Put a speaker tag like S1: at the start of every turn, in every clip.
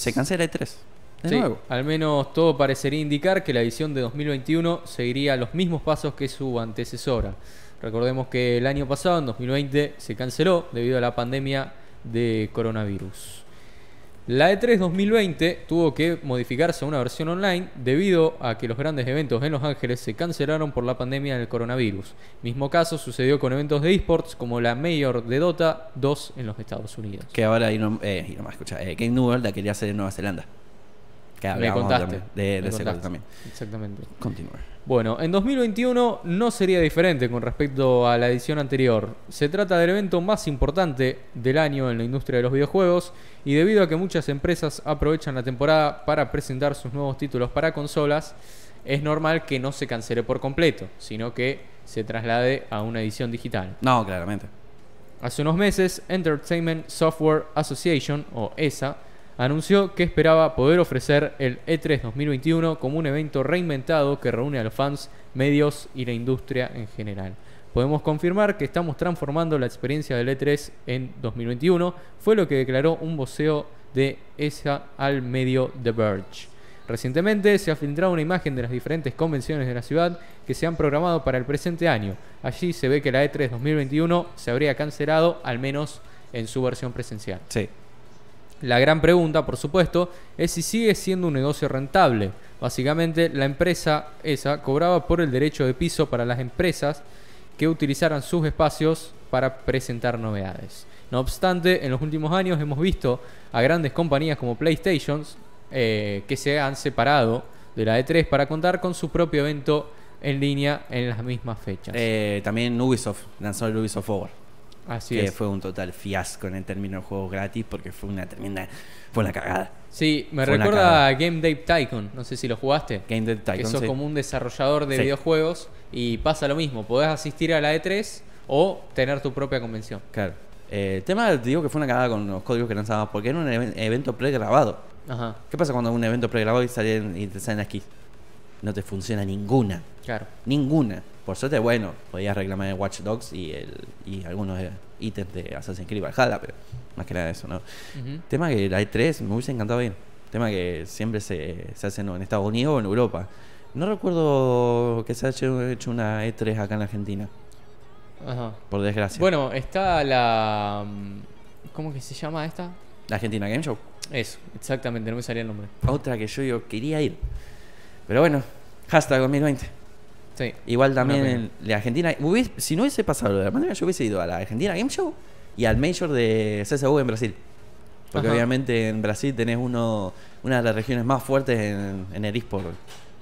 S1: se cancela E3. De
S2: Sí,
S1: nuevo.
S2: al menos todo parecería indicar que la edición de 2021 seguiría los mismos pasos que su antecesora. Recordemos que el año pasado, en 2020, se canceló debido a la pandemia de coronavirus. La E3 2020 tuvo que modificarse a una versión online debido a que los grandes eventos en Los Ángeles se cancelaron por la pandemia del coronavirus. Mismo caso sucedió con eventos de esports como la Mayor de Dota 2 en los Estados Unidos.
S1: Que ahora Elon, eh, Musk, escucha, eh, Game Newell la quería hacer en Nueva Zelanda. Que
S2: Me contaste.
S1: de, de
S2: me contaste.
S1: también.
S2: Exactamente.
S1: Continúa.
S2: Bueno, en 2021 no sería diferente con respecto a la edición anterior. Se trata del evento más importante del año en la industria de los videojuegos y debido a que muchas empresas aprovechan la temporada para presentar sus nuevos títulos para consolas, es normal que no se cancele por completo, sino que se traslade a una edición digital.
S1: No, claramente.
S2: Hace unos meses, Entertainment Software Association, o ESA, anunció que esperaba poder ofrecer el E E3 2021 como un evento reinventado que reúne a los fans, medios y la industria en general. Podemos confirmar que estamos transformando la experiencia del E3 en 2021, fue lo que declaró un voceo de ESA al medio The Verge. Recientemente se ha filtrado una imagen de las diferentes convenciones de la ciudad que se han programado para el presente año. Allí se ve que la E E3 2021 se habría cancelado, al menos en su versión presencial.
S1: Sí.
S2: La gran pregunta, por supuesto, es si sigue siendo un negocio rentable. Básicamente, la empresa esa cobraba por el derecho de piso para las empresas que utilizaran sus espacios para presentar novedades. No obstante, en los últimos años hemos visto a grandes compañías como PlayStation eh, que se han separado de la E3 para contar con su propio evento en línea en las mismas fechas.
S1: Eh, también Ubisoft lanzó el Ubisoft Forward.
S2: Así
S1: que
S2: es.
S1: fue un total fiasco en el término de juegos gratis porque fue una tremenda. Fue una cagada.
S2: Sí, me
S1: Fue
S2: recuerda a Game Day Tycoon. No sé si lo jugaste.
S1: Game
S2: que
S1: Tycoon.
S2: sos
S1: sí.
S2: como un desarrollador de
S1: Sí.
S2: videojuegos y pasa lo mismo. Podés asistir a la E3 o tener tu propia convención.
S1: Claro. Eh, el tema, te digo que fue una cagada con los códigos que lanzábamos porque era un even- evento pregrabado.
S2: Ajá,
S1: ¿Qué pasa cuando un evento pregrabado y, salen, y te salen las keys? No te funciona ninguna.
S2: claro.
S1: Ninguna. Por suerte, bueno, podías reclamar el Watch Dogs y, el, y algunos eh, ítems de Assassin's Creed Valhalla, pero más que nada eso, ¿no? Tema que la E3 me hubiese encantado ir. Tema que siempre se, se hace en Estados Unidos o en Europa. No recuerdo que se haya hecho- una E3 acá en Argentina,
S2: Ajá.
S1: por desgracia.
S2: Bueno, está la. mm, ¿Cómo que se llama esta?
S1: La Argentina Game Show.
S2: Eso, exactamente, no me salía el nombre.
S1: Otra que yo digo, quería ir. Pero bueno, hashtag 2020.
S2: Sí.
S1: Igual también en la Argentina. hubiese- si no hubiese pasado lo de la pandemia, yo hubiese ido a la Argentina Game Show y al Major de CSU en Brasil. Porque
S2: Ajá.
S1: obviamente en Brasil tenés uno, una de las regiones más fuertes en, en el eSport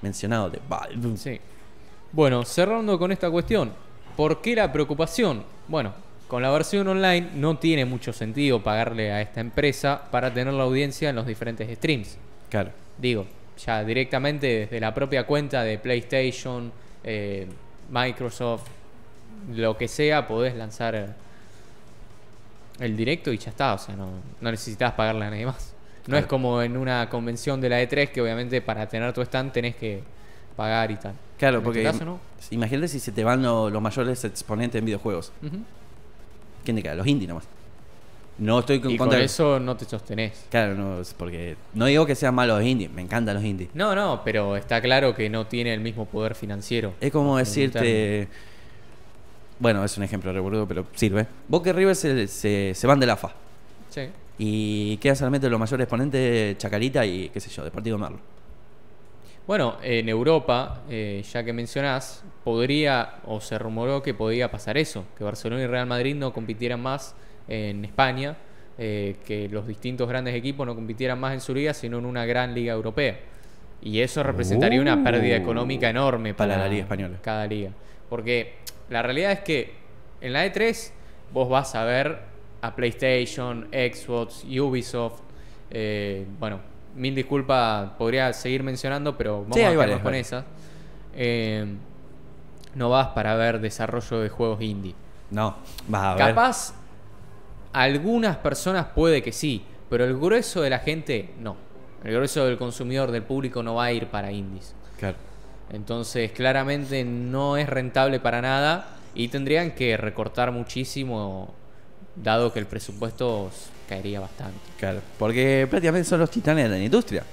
S1: mencionado de Valve.
S2: Sí. Bueno, cerrando con esta cuestión, ¿por qué la preocupación? Bueno, con la versión online no tiene mucho sentido pagarle a esta empresa para tener la audiencia en los diferentes streams.
S1: Claro.
S2: Digo, ya directamente desde la propia cuenta de PlayStation, eh, Microsoft, lo que sea, podés lanzar el directo y ya está. O sea, no, no necesitas pagarle a nadie más. No
S1: Claro.
S2: es como en una convención de la E3 que obviamente para tener tu stand tenés que pagar y tal.
S1: Claro, porque
S2: este caso, ¿no?
S1: imagínate si se te van lo- los mayores exponentes en videojuegos. ¿Quién te queda? Los indie nomás. No estoy con
S2: Y con
S1: contra.
S2: eso no te sostenés.
S1: Claro, no, porque no digo que sean malos los indies, me encantan los indies.
S2: No, no, pero está claro que no tiene el mismo poder financiero.
S1: Es como decirte. Bueno, es un ejemplo reburdo, pero sirve. Boca y River se, se, se van de la FA.
S2: Sí.
S1: Y quedan solamente los mayores exponentes, Chacarita y qué sé yo, Deportivo Merlo.
S2: Bueno, en Europa, eh, ya que mencionás, podría o se rumoró que podía pasar eso, que Barcelona y Real Madrid no compitieran más en España, eh, que los distintos grandes equipos no compitieran más en su liga, sino en una gran liga europea. Y eso representaría una pérdida
S1: Uh,
S2: económica enorme para,
S1: para la liga española.
S2: Cada liga. Porque la realidad es que en la E3 vos vas a ver a PlayStation, Xbox, Ubisoft, eh, bueno, mil disculpas, podría seguir mencionando, pero vamos
S1: Sí,
S2: a quedarnos con esas. Eh, no vas para ver desarrollo de juegos indie.
S1: No, vas a ver.
S2: Capaz, algunas personas puede que sí, pero el grueso de la gente no. El grueso del consumidor, del público, no va a ir para indies.
S1: Claro.
S2: Entonces, claramente no es rentable para nada y tendrían que recortar muchísimo dado que el presupuesto caería bastante.
S1: Claro, porque prácticamente son los titanes de la industria.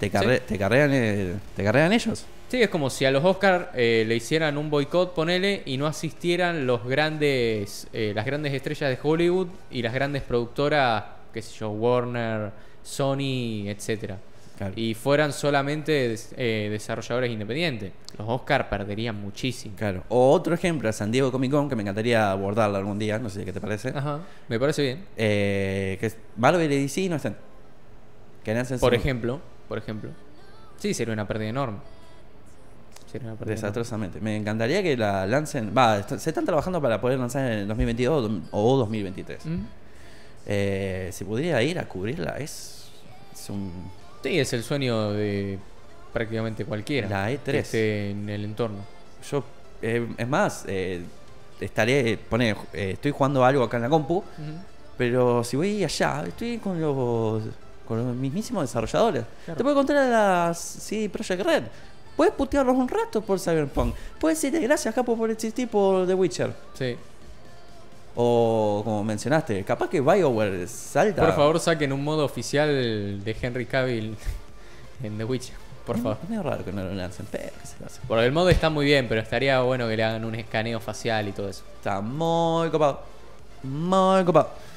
S1: Te, carre-
S2: Sí.
S1: te, carrean, eh, te carrean ellos.
S2: Sí, es como si a los Oscar eh, le hicieran un boicot, ponele, y no asistieran los grandes, eh, las grandes estrellas de Hollywood y las grandes productoras, qué sé yo, Warner, Sony, etcétera.
S1: Claro.
S2: Y fueran solamente eh, desarrolladores independientes. Los Oscar perderían muchísimo.
S1: Claro. O otro ejemplo, San Diego Comic Con, que me encantaría abordarlo algún día, no sé qué te parece.
S2: Ajá, me parece bien.
S1: Eh, que Marvel y DC no están. Que
S2: Por ejemplo, por ejemplo. Sí, sería una pérdida enorme.
S1: Desastrosamente. Me encantaría que la lancen. Va, se están trabajando para poder lanzar en el 2022 o dom- o 2023.
S2: ¿Mm?
S1: Eh, si pudiera ir a cubrirla, es, es un.
S2: Sí, es el sueño de prácticamente cualquiera.
S1: La E3.
S2: que esté en el entorno.
S1: Yo, eh, es más, eh, estaré. Pone, eh, estoy jugando algo acá en la compu, pero si voy allá, estoy con los, con los mismísimos desarrolladores.
S2: Claro.
S1: Te puedo contar a las CD Projekt Red. Puedes putearlos un rato por Cyberpunk. Puedes decirle gracias, capo, por existir por The Witcher.
S2: Sí.
S1: O como mencionaste, capaz que BioWare salta.
S2: Por favor, saquen un modo oficial de Henry Cavill en The Witcher. Por
S1: Es-
S2: favor.
S1: Es medio raro que no lo lancen, pero que se lo hacen.
S2: Porque el modo está muy bien, pero estaría bueno que le hagan un escaneo facial y todo eso.
S1: Está muy copado. Muy copado.